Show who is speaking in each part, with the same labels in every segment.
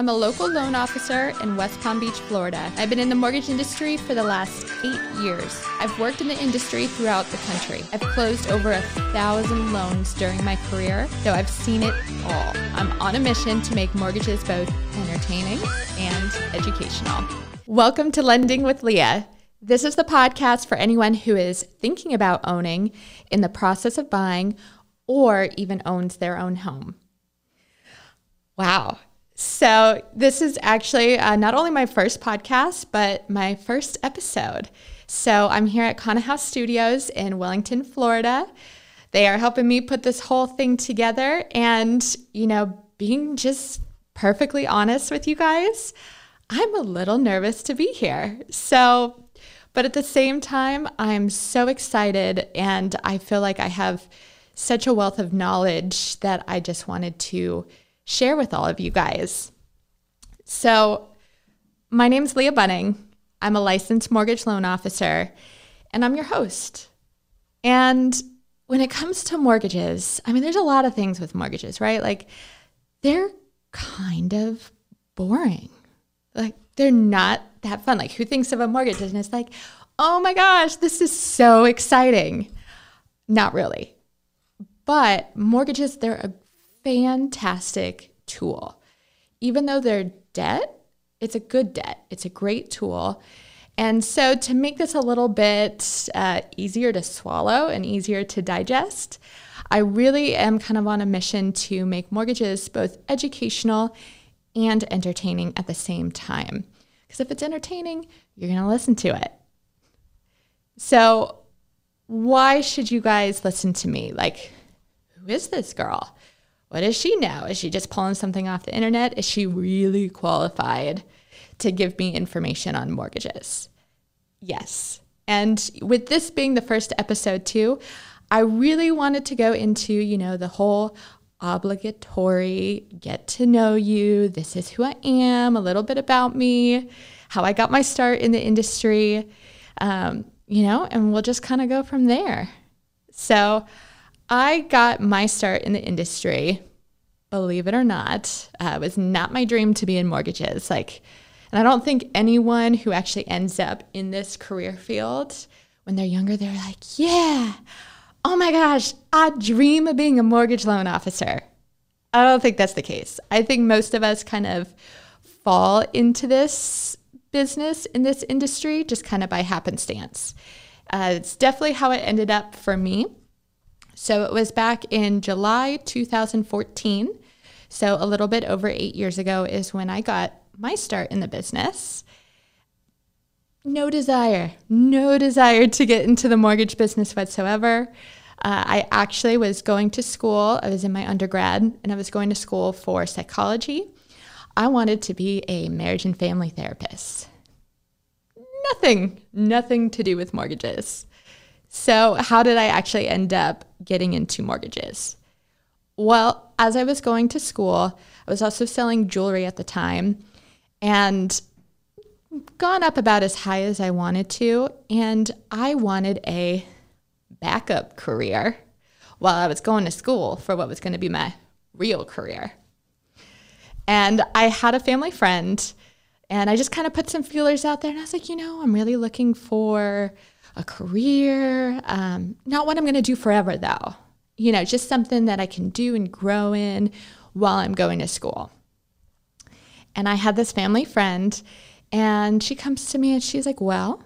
Speaker 1: I'm a local loan officer in West Palm Beach, Florida. I've been in the mortgage industry for the last eight years. I've worked in the industry throughout the country. I've closed over a thousand loans during my career, so I've seen it all. I'm on a mission to make mortgages both entertaining and educational. Welcome to Lending with Leah. This is the podcast for anyone who is thinking about owning, in the process of buying, or even owns their own home. Wow. So, this is actually uh, not only my first podcast, but my first episode. So, I'm here at Kana House Studios in Wellington, Florida. They are helping me put this whole thing together. And, you know, being just perfectly honest with you guys, I'm a little nervous to be here. So, but at the same time, I'm so excited and I feel like I have such a wealth of knowledge that I just wanted to share with all of you guys. So, my name's Leah Bunning. I'm a licensed mortgage loan officer, and I'm your host. And when it comes to mortgages, I mean, there's a lot of things with mortgages, right? Like, they're kind of boring. Like, they're not that fun. Like, who thinks of a mortgage and it's like, oh my gosh, this is so exciting? Not really. But mortgages, they're a fantastic tool. Even though they're debt, it's a good debt, it's a great tool. And so, to make this a little bit uh, easier to swallow and easier to digest, I really am kind of on a mission to make mortgages both educational and entertaining at the same time. Because if it's entertaining, you're going to listen to it. So, why should you guys listen to me? Like, who is this girl? What does she know? Is she just pulling something off the internet? Is she really qualified to give me information on mortgages? Yes. And with this being the first episode, too, I really wanted to go into, you know, the whole obligatory get to know you. This is who I am, a little bit about me, how I got my start in the industry, um, you know, and we'll just kind of go from there. So, I got my start in the industry, believe it or not. Uh, it was not my dream to be in mortgages. Like, and I don't think anyone who actually ends up in this career field when they're younger, they're like, yeah, oh my gosh, I dream of being a mortgage loan officer. I don't think that's the case. I think most of us kind of fall into this business in this industry just kind of by happenstance. Uh, it's definitely how it ended up for me. So it was back in July 2014. So a little bit over eight years ago is when I got my start in the business. No desire, no desire to get into the mortgage business whatsoever. Uh, I actually was going to school, I was in my undergrad, and I was going to school for psychology. I wanted to be a marriage and family therapist. Nothing, nothing to do with mortgages. So, how did I actually end up getting into mortgages? Well, as I was going to school, I was also selling jewelry at the time and gone up about as high as I wanted to. And I wanted a backup career while I was going to school for what was going to be my real career. And I had a family friend, and I just kind of put some feelers out there. And I was like, you know, I'm really looking for a career. Um, not what I'm going to do forever, though. You know, just something that I can do and grow in while I'm going to school. And I had this family friend, and she comes to me and she's like, Well,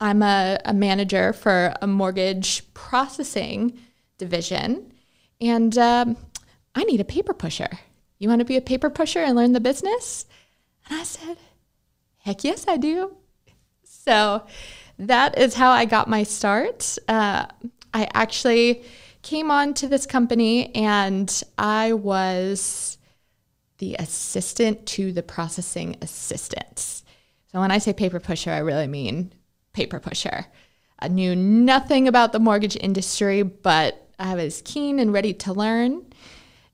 Speaker 1: I'm a, a manager for a mortgage processing division, and um, I need a paper pusher. You want to be a paper pusher and learn the business? And I said, Heck yes, I do. So that is how I got my start. Uh, I actually came on to this company and I was the assistant to the processing assistants. So when I say paper pusher, I really mean paper pusher. I knew nothing about the mortgage industry, but I was keen and ready to learn.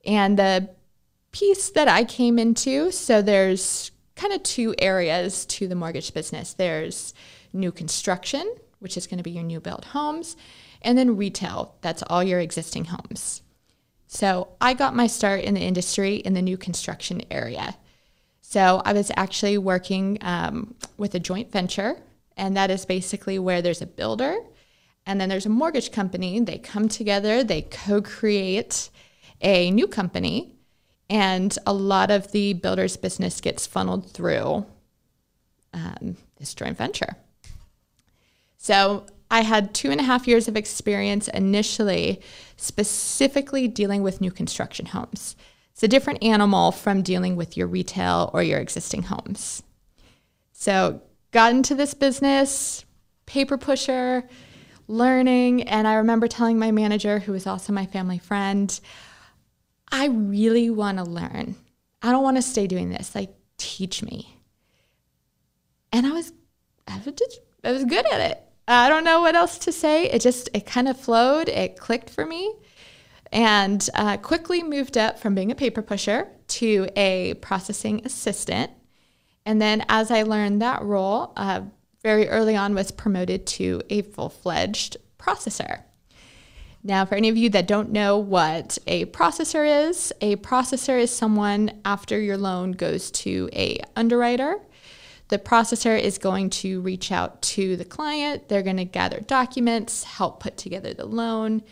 Speaker 1: And the piece that I came into, so there's kind of two areas to the mortgage business. There's new construction, which is going to be your new build homes, and then retail, that's all your existing homes. So I got my start in the industry in the new construction area. So I was actually working um, with a joint venture, and that is basically where there's a builder and then there's a mortgage company. They come together, they co create a new company, and a lot of the builder's business gets funneled through um, this joint venture. So I had two and a half years of experience initially, specifically dealing with new construction homes. It's a different animal from dealing with your retail or your existing homes. So, got into this business, paper pusher, learning. And I remember telling my manager, who was also my family friend, I really want to learn. I don't want to stay doing this. Like, teach me. And I was, I was, just, I was good at it. I don't know what else to say. It just, it kind of flowed. It clicked for me. And uh, quickly moved up from being a paper pusher to a processing assistant. And then as I learned that role, uh, very early on was promoted to a full fledged processor. Now, for any of you that don't know what a processor is, a processor is someone after your loan goes to a underwriter. The processor is going to reach out to the client. They're going to gather documents, help put together the loan,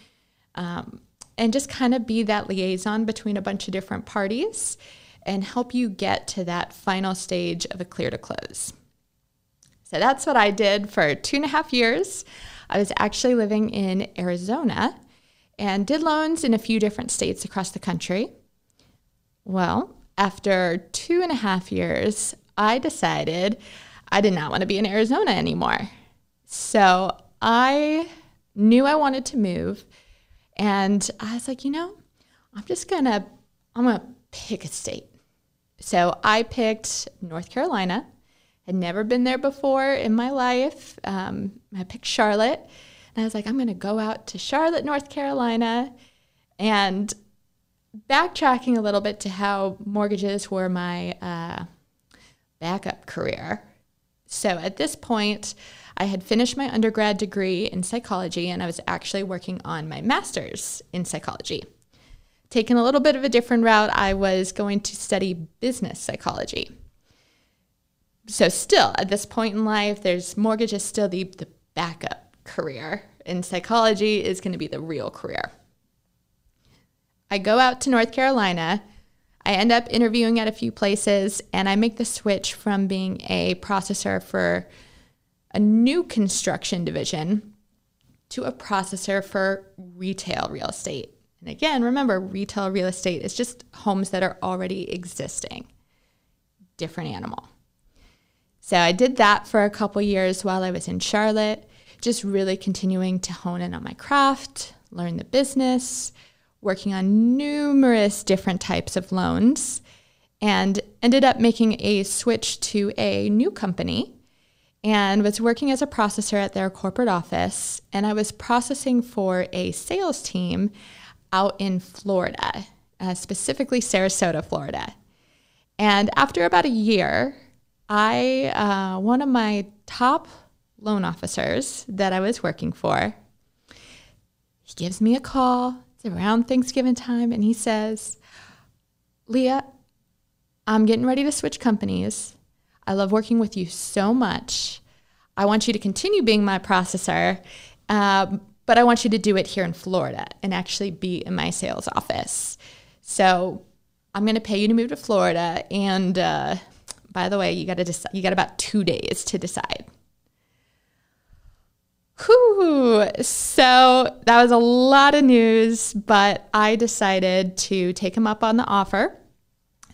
Speaker 1: um, and just kind of be that liaison between a bunch of different parties and help you get to that final stage of a clear to close. So that's what I did for two and a half years. I was actually living in Arizona and did loans in a few different states across the country. Well, after two and a half years, I decided I did not want to be in Arizona anymore. So I knew I wanted to move. And I was like, you know, I'm just going to, I'm going to pick a state. So I picked North Carolina had never been there before in my life. Um, I picked Charlotte, and I was like, I'm going to go out to Charlotte, North Carolina. And backtracking a little bit to how mortgages were my uh, backup career. So at this point, I had finished my undergrad degree in psychology, and I was actually working on my master's in psychology. Taking a little bit of a different route, I was going to study business psychology so still at this point in life, there's mortgage is still the, the backup career, and psychology is going to be the real career. I go out to North Carolina. I end up interviewing at a few places, and I make the switch from being a processor for a new construction division to a processor for retail real estate. And again, remember, retail real estate is just homes that are already existing. Different animal. So I did that for a couple years while I was in Charlotte, just really continuing to hone in on my craft, learn the business, working on numerous different types of loans, and ended up making a switch to a new company and was working as a processor at their corporate office. And I was processing for a sales team out in Florida, uh, specifically Sarasota, Florida. And after about a year, I, uh, one of my top loan officers that I was working for, he gives me a call. It's around Thanksgiving time, and he says, Leah, I'm getting ready to switch companies. I love working with you so much. I want you to continue being my processor, um, but I want you to do it here in Florida and actually be in my sales office. So I'm going to pay you to move to Florida, and uh, by the way, you got to decide. You got about two days to decide. Whew. So that was a lot of news, but I decided to take him up on the offer.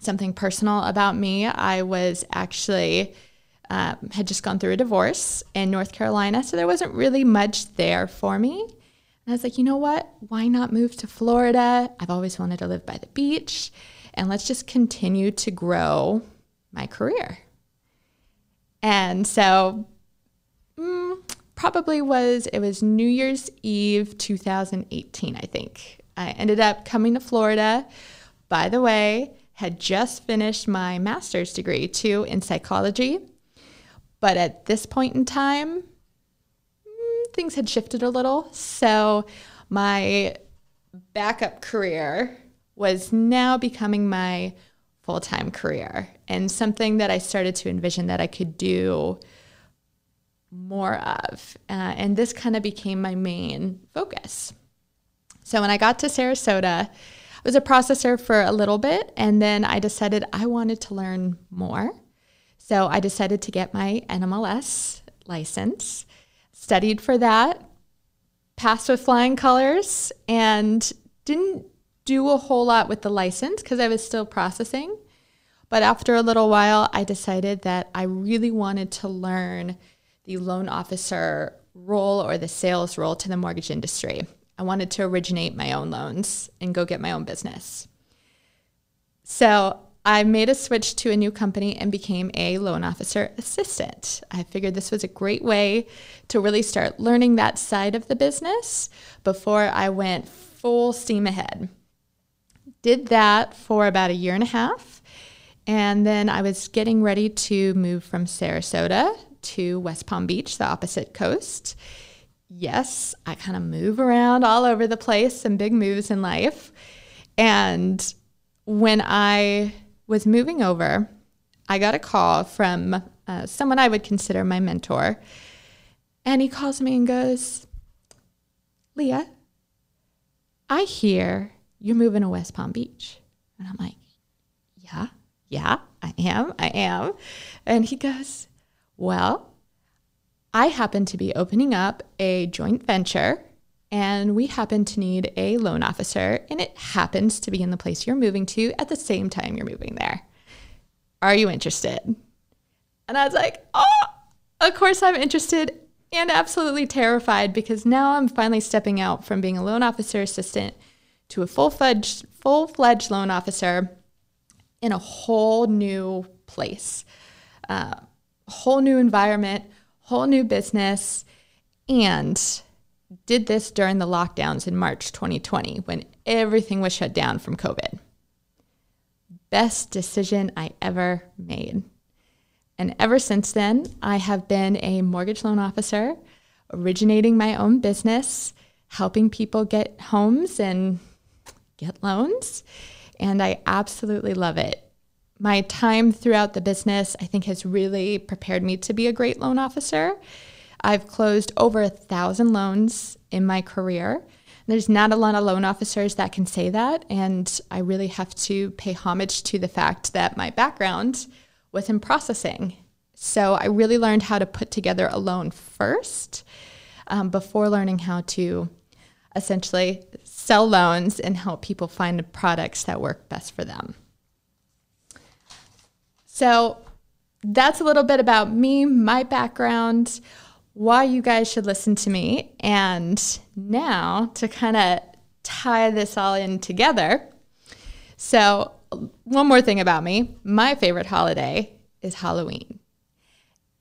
Speaker 1: Something personal about me I was actually um, had just gone through a divorce in North Carolina, so there wasn't really much there for me. And I was like, you know what? Why not move to Florida? I've always wanted to live by the beach, and let's just continue to grow my career. And so, mm, probably was, it was New Year's Eve 2018, I think. I ended up coming to Florida. By the way, had just finished my master's degree too in psychology. But at this point in time, mm, things had shifted a little. So my backup career was now becoming my full time career and something that I started to envision that I could do more of. Uh, and this kind of became my main focus. So when I got to Sarasota, I was a processor for a little bit, and then I decided I wanted to learn more. So I decided to get my NMLS license, studied for that, passed with flying colors, and didn't do a whole lot with the license because I was still processing. But after a little while, I decided that I really wanted to learn the loan officer role or the sales role to the mortgage industry. I wanted to originate my own loans and go get my own business. So I made a switch to a new company and became a loan officer assistant. I figured this was a great way to really start learning that side of the business before I went full steam ahead. Did that for about a year and a half. And then I was getting ready to move from Sarasota to West Palm Beach, the opposite coast. Yes, I kind of move around all over the place, some big moves in life. And when I was moving over, I got a call from uh, someone I would consider my mentor. And he calls me and goes, Leah, I hear you're moving to West Palm Beach. And I'm like, yeah, yeah, I am, I am. And he goes, well, I happen to be opening up a joint venture and we happen to need a loan officer, and it happens to be in the place you're moving to at the same time you're moving there. Are you interested? And I was like, oh, of course I'm interested and absolutely terrified because now I'm finally stepping out from being a loan officer assistant to a full-fledged full-fledged loan officer in a whole new place. Uh, whole new environment, whole new business, and did this during the lockdowns in March 2020 when everything was shut down from COVID. Best decision I ever made. And ever since then, I have been a mortgage loan officer, originating my own business, helping people get homes and get loans. And I absolutely love it my time throughout the business, I think, has really prepared me to be a great loan officer. I've closed over a thousand loans in my career. There's not a lot of loan officers that can say that. And I really have to pay homage to the fact that my background was in processing. So I really learned how to put together a loan first um, before learning how to essentially sell loans and help people find the products that work best for them. So that's a little bit about me, my background, why you guys should listen to me. And now to kind of tie this all in together. So, one more thing about me my favorite holiday is Halloween.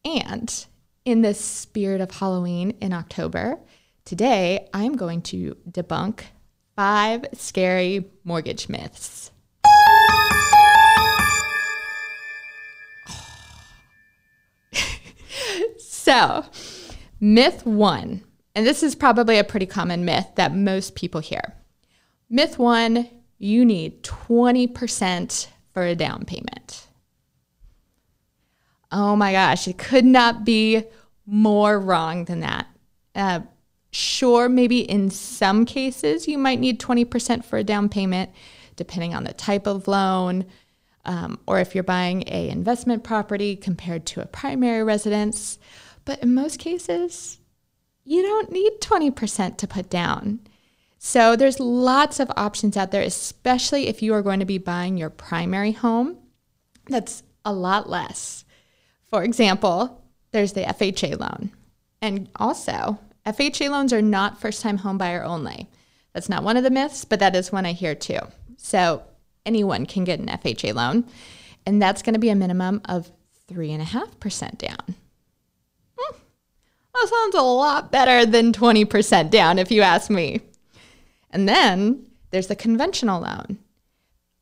Speaker 1: And in the spirit of Halloween in October, today I'm going to debunk five scary mortgage myths. So, myth one, and this is probably a pretty common myth that most people hear. Myth one you need 20% for a down payment. Oh my gosh, it could not be more wrong than that. Uh, sure, maybe in some cases you might need 20% for a down payment, depending on the type of loan, um, or if you're buying a investment property compared to a primary residence. But in most cases, you don't need 20% to put down. So there's lots of options out there, especially if you are going to be buying your primary home. That's a lot less. For example, there's the FHA loan. And also, FHA loans are not first time home buyer only. That's not one of the myths, but that is one I hear too. So anyone can get an FHA loan, and that's going to be a minimum of 3.5% down. That sounds a lot better than 20% down, if you ask me. And then there's the conventional loan.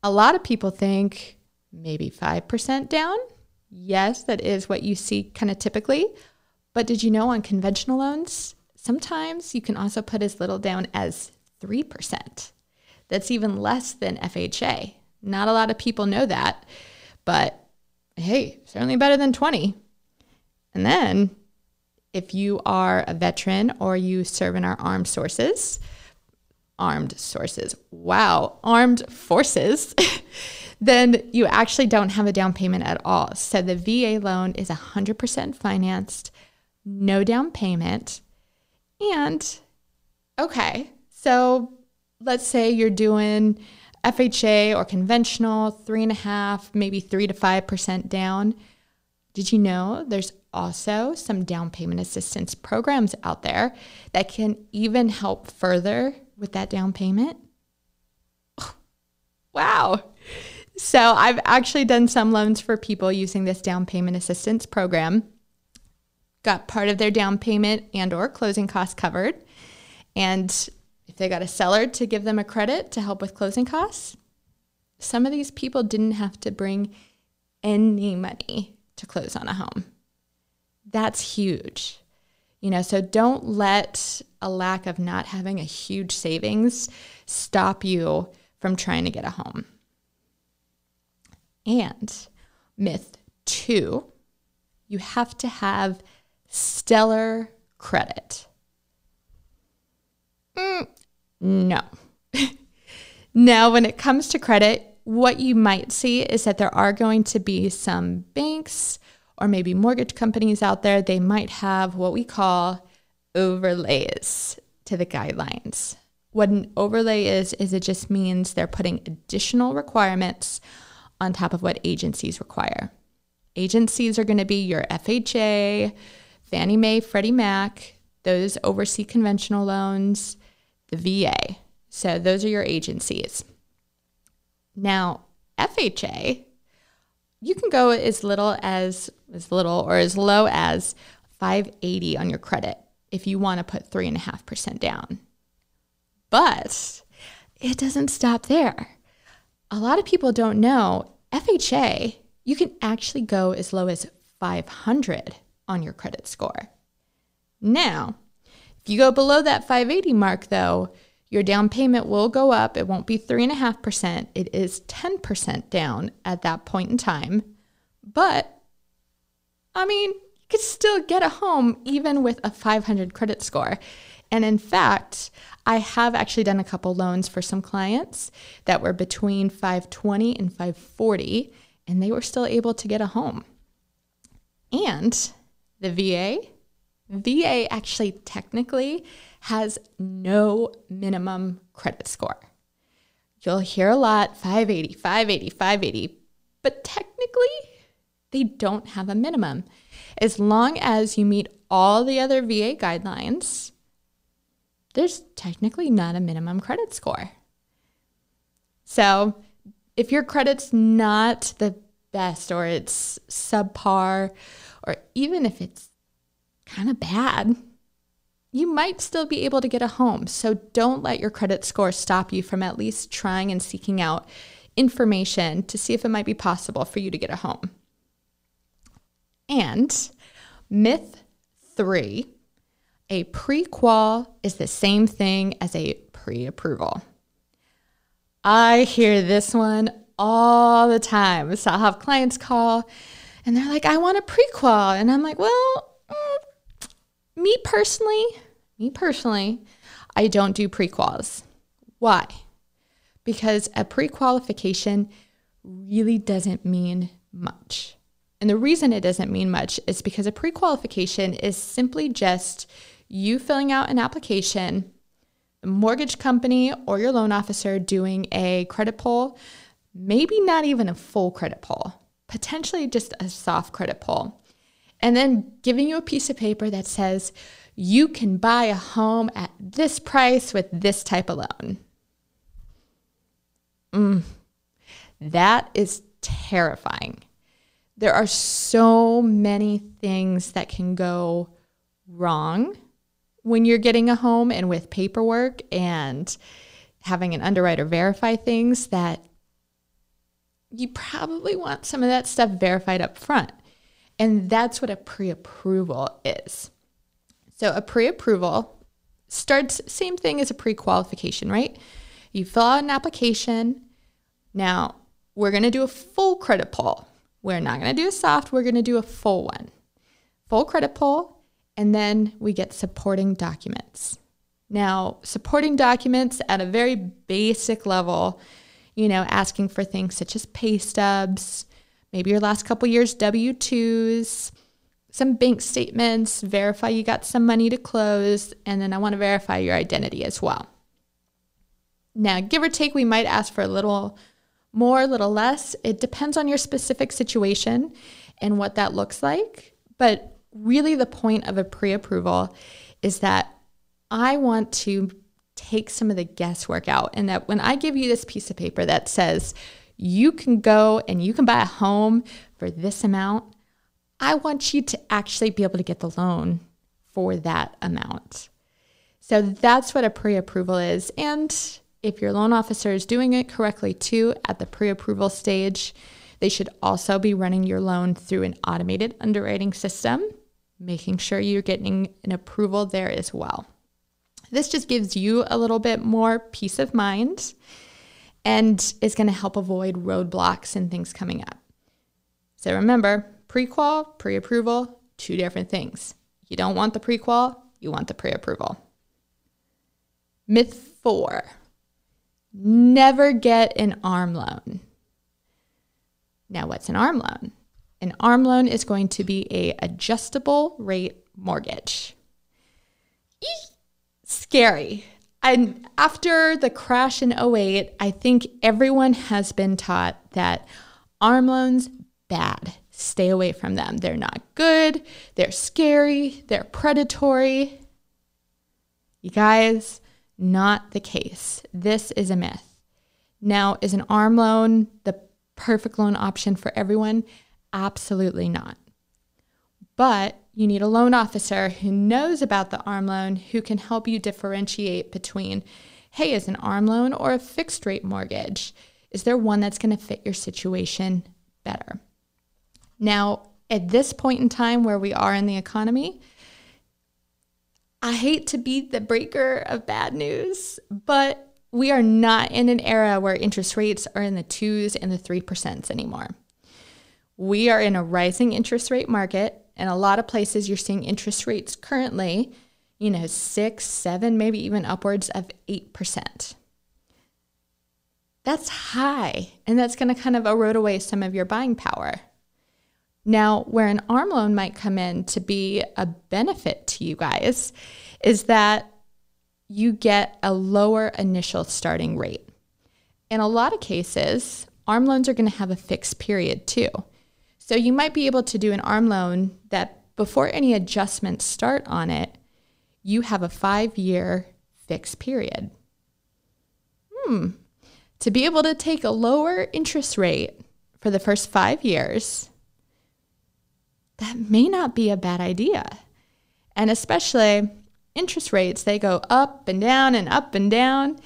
Speaker 1: A lot of people think maybe 5% down. Yes, that is what you see kind of typically. But did you know on conventional loans, sometimes you can also put as little down as 3%. That's even less than FHA. Not a lot of people know that, but hey, certainly better than 20. And then if you are a veteran or you serve in our armed sources, armed sources, wow, armed forces, then you actually don't have a down payment at all. So the VA loan is 100% financed, no down payment. And okay, so let's say you're doing FHA or conventional, three and a half, maybe three to 5% down. Did you know there's also some down payment assistance programs out there that can even help further with that down payment. wow. So I've actually done some loans for people using this down payment assistance program. Got part of their down payment and or closing costs covered. And if they got a seller to give them a credit to help with closing costs, some of these people didn't have to bring any money to close on a home that's huge. You know, so don't let a lack of not having a huge savings stop you from trying to get a home. And myth two, you have to have stellar credit. Mm, no. now, when it comes to credit, what you might see is that there are going to be some banks or maybe mortgage companies out there, they might have what we call overlays to the guidelines. What an overlay is, is it just means they're putting additional requirements on top of what agencies require. Agencies are going to be your FHA, Fannie Mae, Freddie Mac, those oversee conventional loans, the VA. So those are your agencies. Now, FHA you can go as little as as little or as low as 580 on your credit if you want to put three and a half percent down. But it doesn't stop there. A lot of people don't know FHA, you can actually go as low as 500 on your credit score. Now, if you go below that 580 mark, though, your down payment will go up. It won't be 3.5%. It is 10% down at that point in time. But, I mean, you could still get a home even with a 500 credit score. And in fact, I have actually done a couple loans for some clients that were between 520 and 540, and they were still able to get a home. And the VA, VA actually technically has no minimum credit score. You'll hear a lot 580, 580, 580, but technically, they don't have a minimum. As long as you meet all the other VA guidelines, there's technically not a minimum credit score. So, if your credit's not the best or it's subpar, or even if it's kind of bad, you might still be able to get a home. So don't let your credit score stop you from at least trying and seeking out information to see if it might be possible for you to get a home. And myth three a pre-qual is the same thing as a pre-approval. I hear this one all the time. So I'll have clients call and they're like, I want a pre-qual. And I'm like, well, mm, me personally, me personally, I don't do pre-quals. Why? Because a pre-qualification really doesn't mean much. And the reason it doesn't mean much is because a pre-qualification is simply just you filling out an application, the mortgage company or your loan officer doing a credit pull, maybe not even a full credit pull, potentially just a soft credit pull. And then giving you a piece of paper that says, you can buy a home at this price with this type of loan. Mm, that is terrifying. There are so many things that can go wrong when you're getting a home and with paperwork and having an underwriter verify things that you probably want some of that stuff verified up front. And that's what a pre approval is. So a pre-approval starts same thing as a pre-qualification, right? You fill out an application. Now, we're going to do a full credit pull. We're not going to do a soft, we're going to do a full one. Full credit pull, and then we get supporting documents. Now, supporting documents at a very basic level, you know, asking for things such as pay stubs, maybe your last couple years W 2s, some bank statements, verify you got some money to close, and then I want to verify your identity as well. Now, give or take, we might ask for a little more, a little less. It depends on your specific situation and what that looks like. But really, the point of a pre approval is that I want to take some of the guesswork out, and that when I give you this piece of paper that says you can go and you can buy a home for this amount, I want you to actually be able to get the loan for that amount. So that's what a pre approval is. And if your loan officer is doing it correctly too at the pre approval stage, they should also be running your loan through an automated underwriting system, making sure you're getting an approval there as well. This just gives you a little bit more peace of mind and is going to help avoid roadblocks and things coming up. So remember, pre-qual, pre-approval, two different things. You don't want the pre-qual, you want the pre-approval. Myth 4 never get an arm loan. Now, what's an arm loan? An arm loan is going to be a adjustable rate mortgage. Eek, scary. And after the crash in 08, I think everyone has been taught that arm loans bad. Stay away from them. They're not good. They're scary. They're predatory. You guys, not the case. This is a myth. Now, is an arm loan the perfect loan option for everyone? Absolutely not. But you need a loan officer who knows about the arm loan who can help you differentiate between hey, is an arm loan or a fixed rate mortgage? Is there one that's going to fit your situation better? Now, at this point in time where we are in the economy, I hate to be the breaker of bad news, but we are not in an era where interest rates are in the twos and the three percents anymore. We are in a rising interest rate market. and a lot of places, you're seeing interest rates currently, you know, six, seven, maybe even upwards of 8%. That's high, and that's going to kind of erode away some of your buying power. Now, where an arm loan might come in to be a benefit to you guys is that you get a lower initial starting rate. In a lot of cases, arm loans are going to have a fixed period too. So you might be able to do an arm loan that before any adjustments start on it, you have a five year fixed period. Hmm. To be able to take a lower interest rate for the first five years that may not be a bad idea. And especially interest rates, they go up and down and up and down.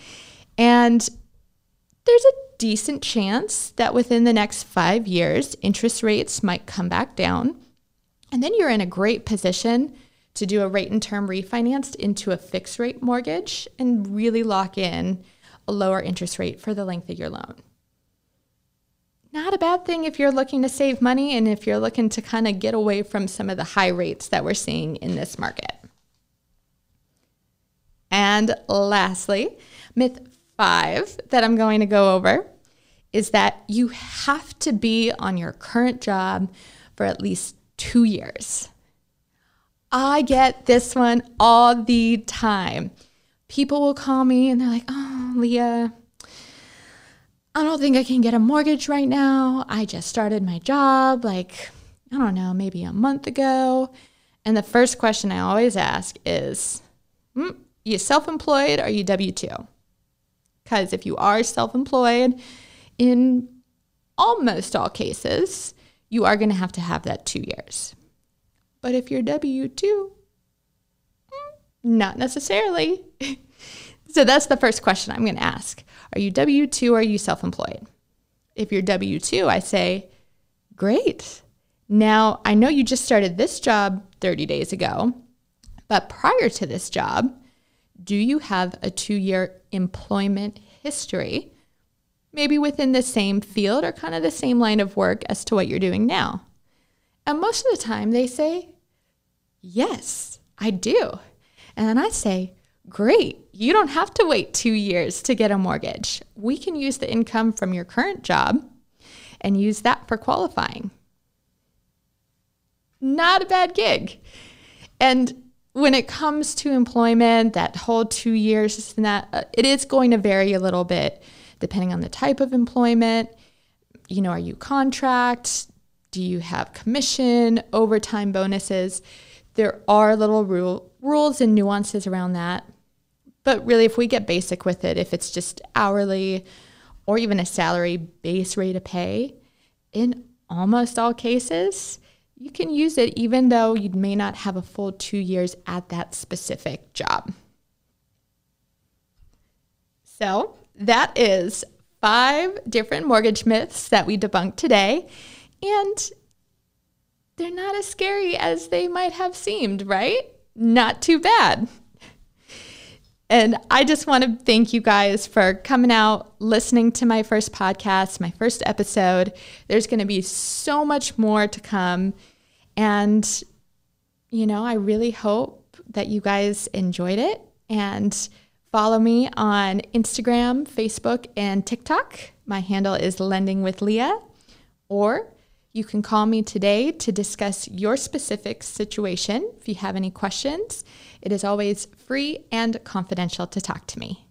Speaker 1: And there's a decent chance that within the next five years, interest rates might come back down. And then you're in a great position to do a rate and term refinanced into a fixed rate mortgage and really lock in a lower interest rate for the length of your loan not a bad thing if you're looking to save money and if you're looking to kind of get away from some of the high rates that we're seeing in this market. And lastly, myth five that I'm going to go over is that you have to be on your current job for at least two years. I get this one all the time. People will call me and they're like, oh, Leah, I don't think I can get a mortgage right now. I just started my job like, I don't know, maybe a month ago. And the first question I always ask is, hmm, you self employed or are you W 2? Because if you are self employed, in almost all cases, you are going to have to have that two years. But if you're W 2, hmm, not necessarily. so that's the first question I'm going to ask. Are you W 2 or are you self employed? If you're W 2, I say, Great. Now, I know you just started this job 30 days ago, but prior to this job, do you have a two year employment history, maybe within the same field or kind of the same line of work as to what you're doing now? And most of the time they say, Yes, I do. And then I say, Great, you don't have to wait two years to get a mortgage. We can use the income from your current job and use that for qualifying. Not a bad gig. And when it comes to employment, that whole two years, and that uh, it is going to vary a little bit depending on the type of employment. You know, are you contract? Do you have commission, overtime bonuses? There are little rule, rules and nuances around that. But really, if we get basic with it, if it's just hourly or even a salary base rate of pay, in almost all cases, you can use it even though you may not have a full two years at that specific job. So, that is five different mortgage myths that we debunked today. And they're not as scary as they might have seemed, right? Not too bad. And I just want to thank you guys for coming out, listening to my first podcast, my first episode. There's going to be so much more to come. And, you know, I really hope that you guys enjoyed it and follow me on Instagram, Facebook, and TikTok. My handle is Lending with Leah. Or you can call me today to discuss your specific situation if you have any questions. It is always free and confidential to talk to me.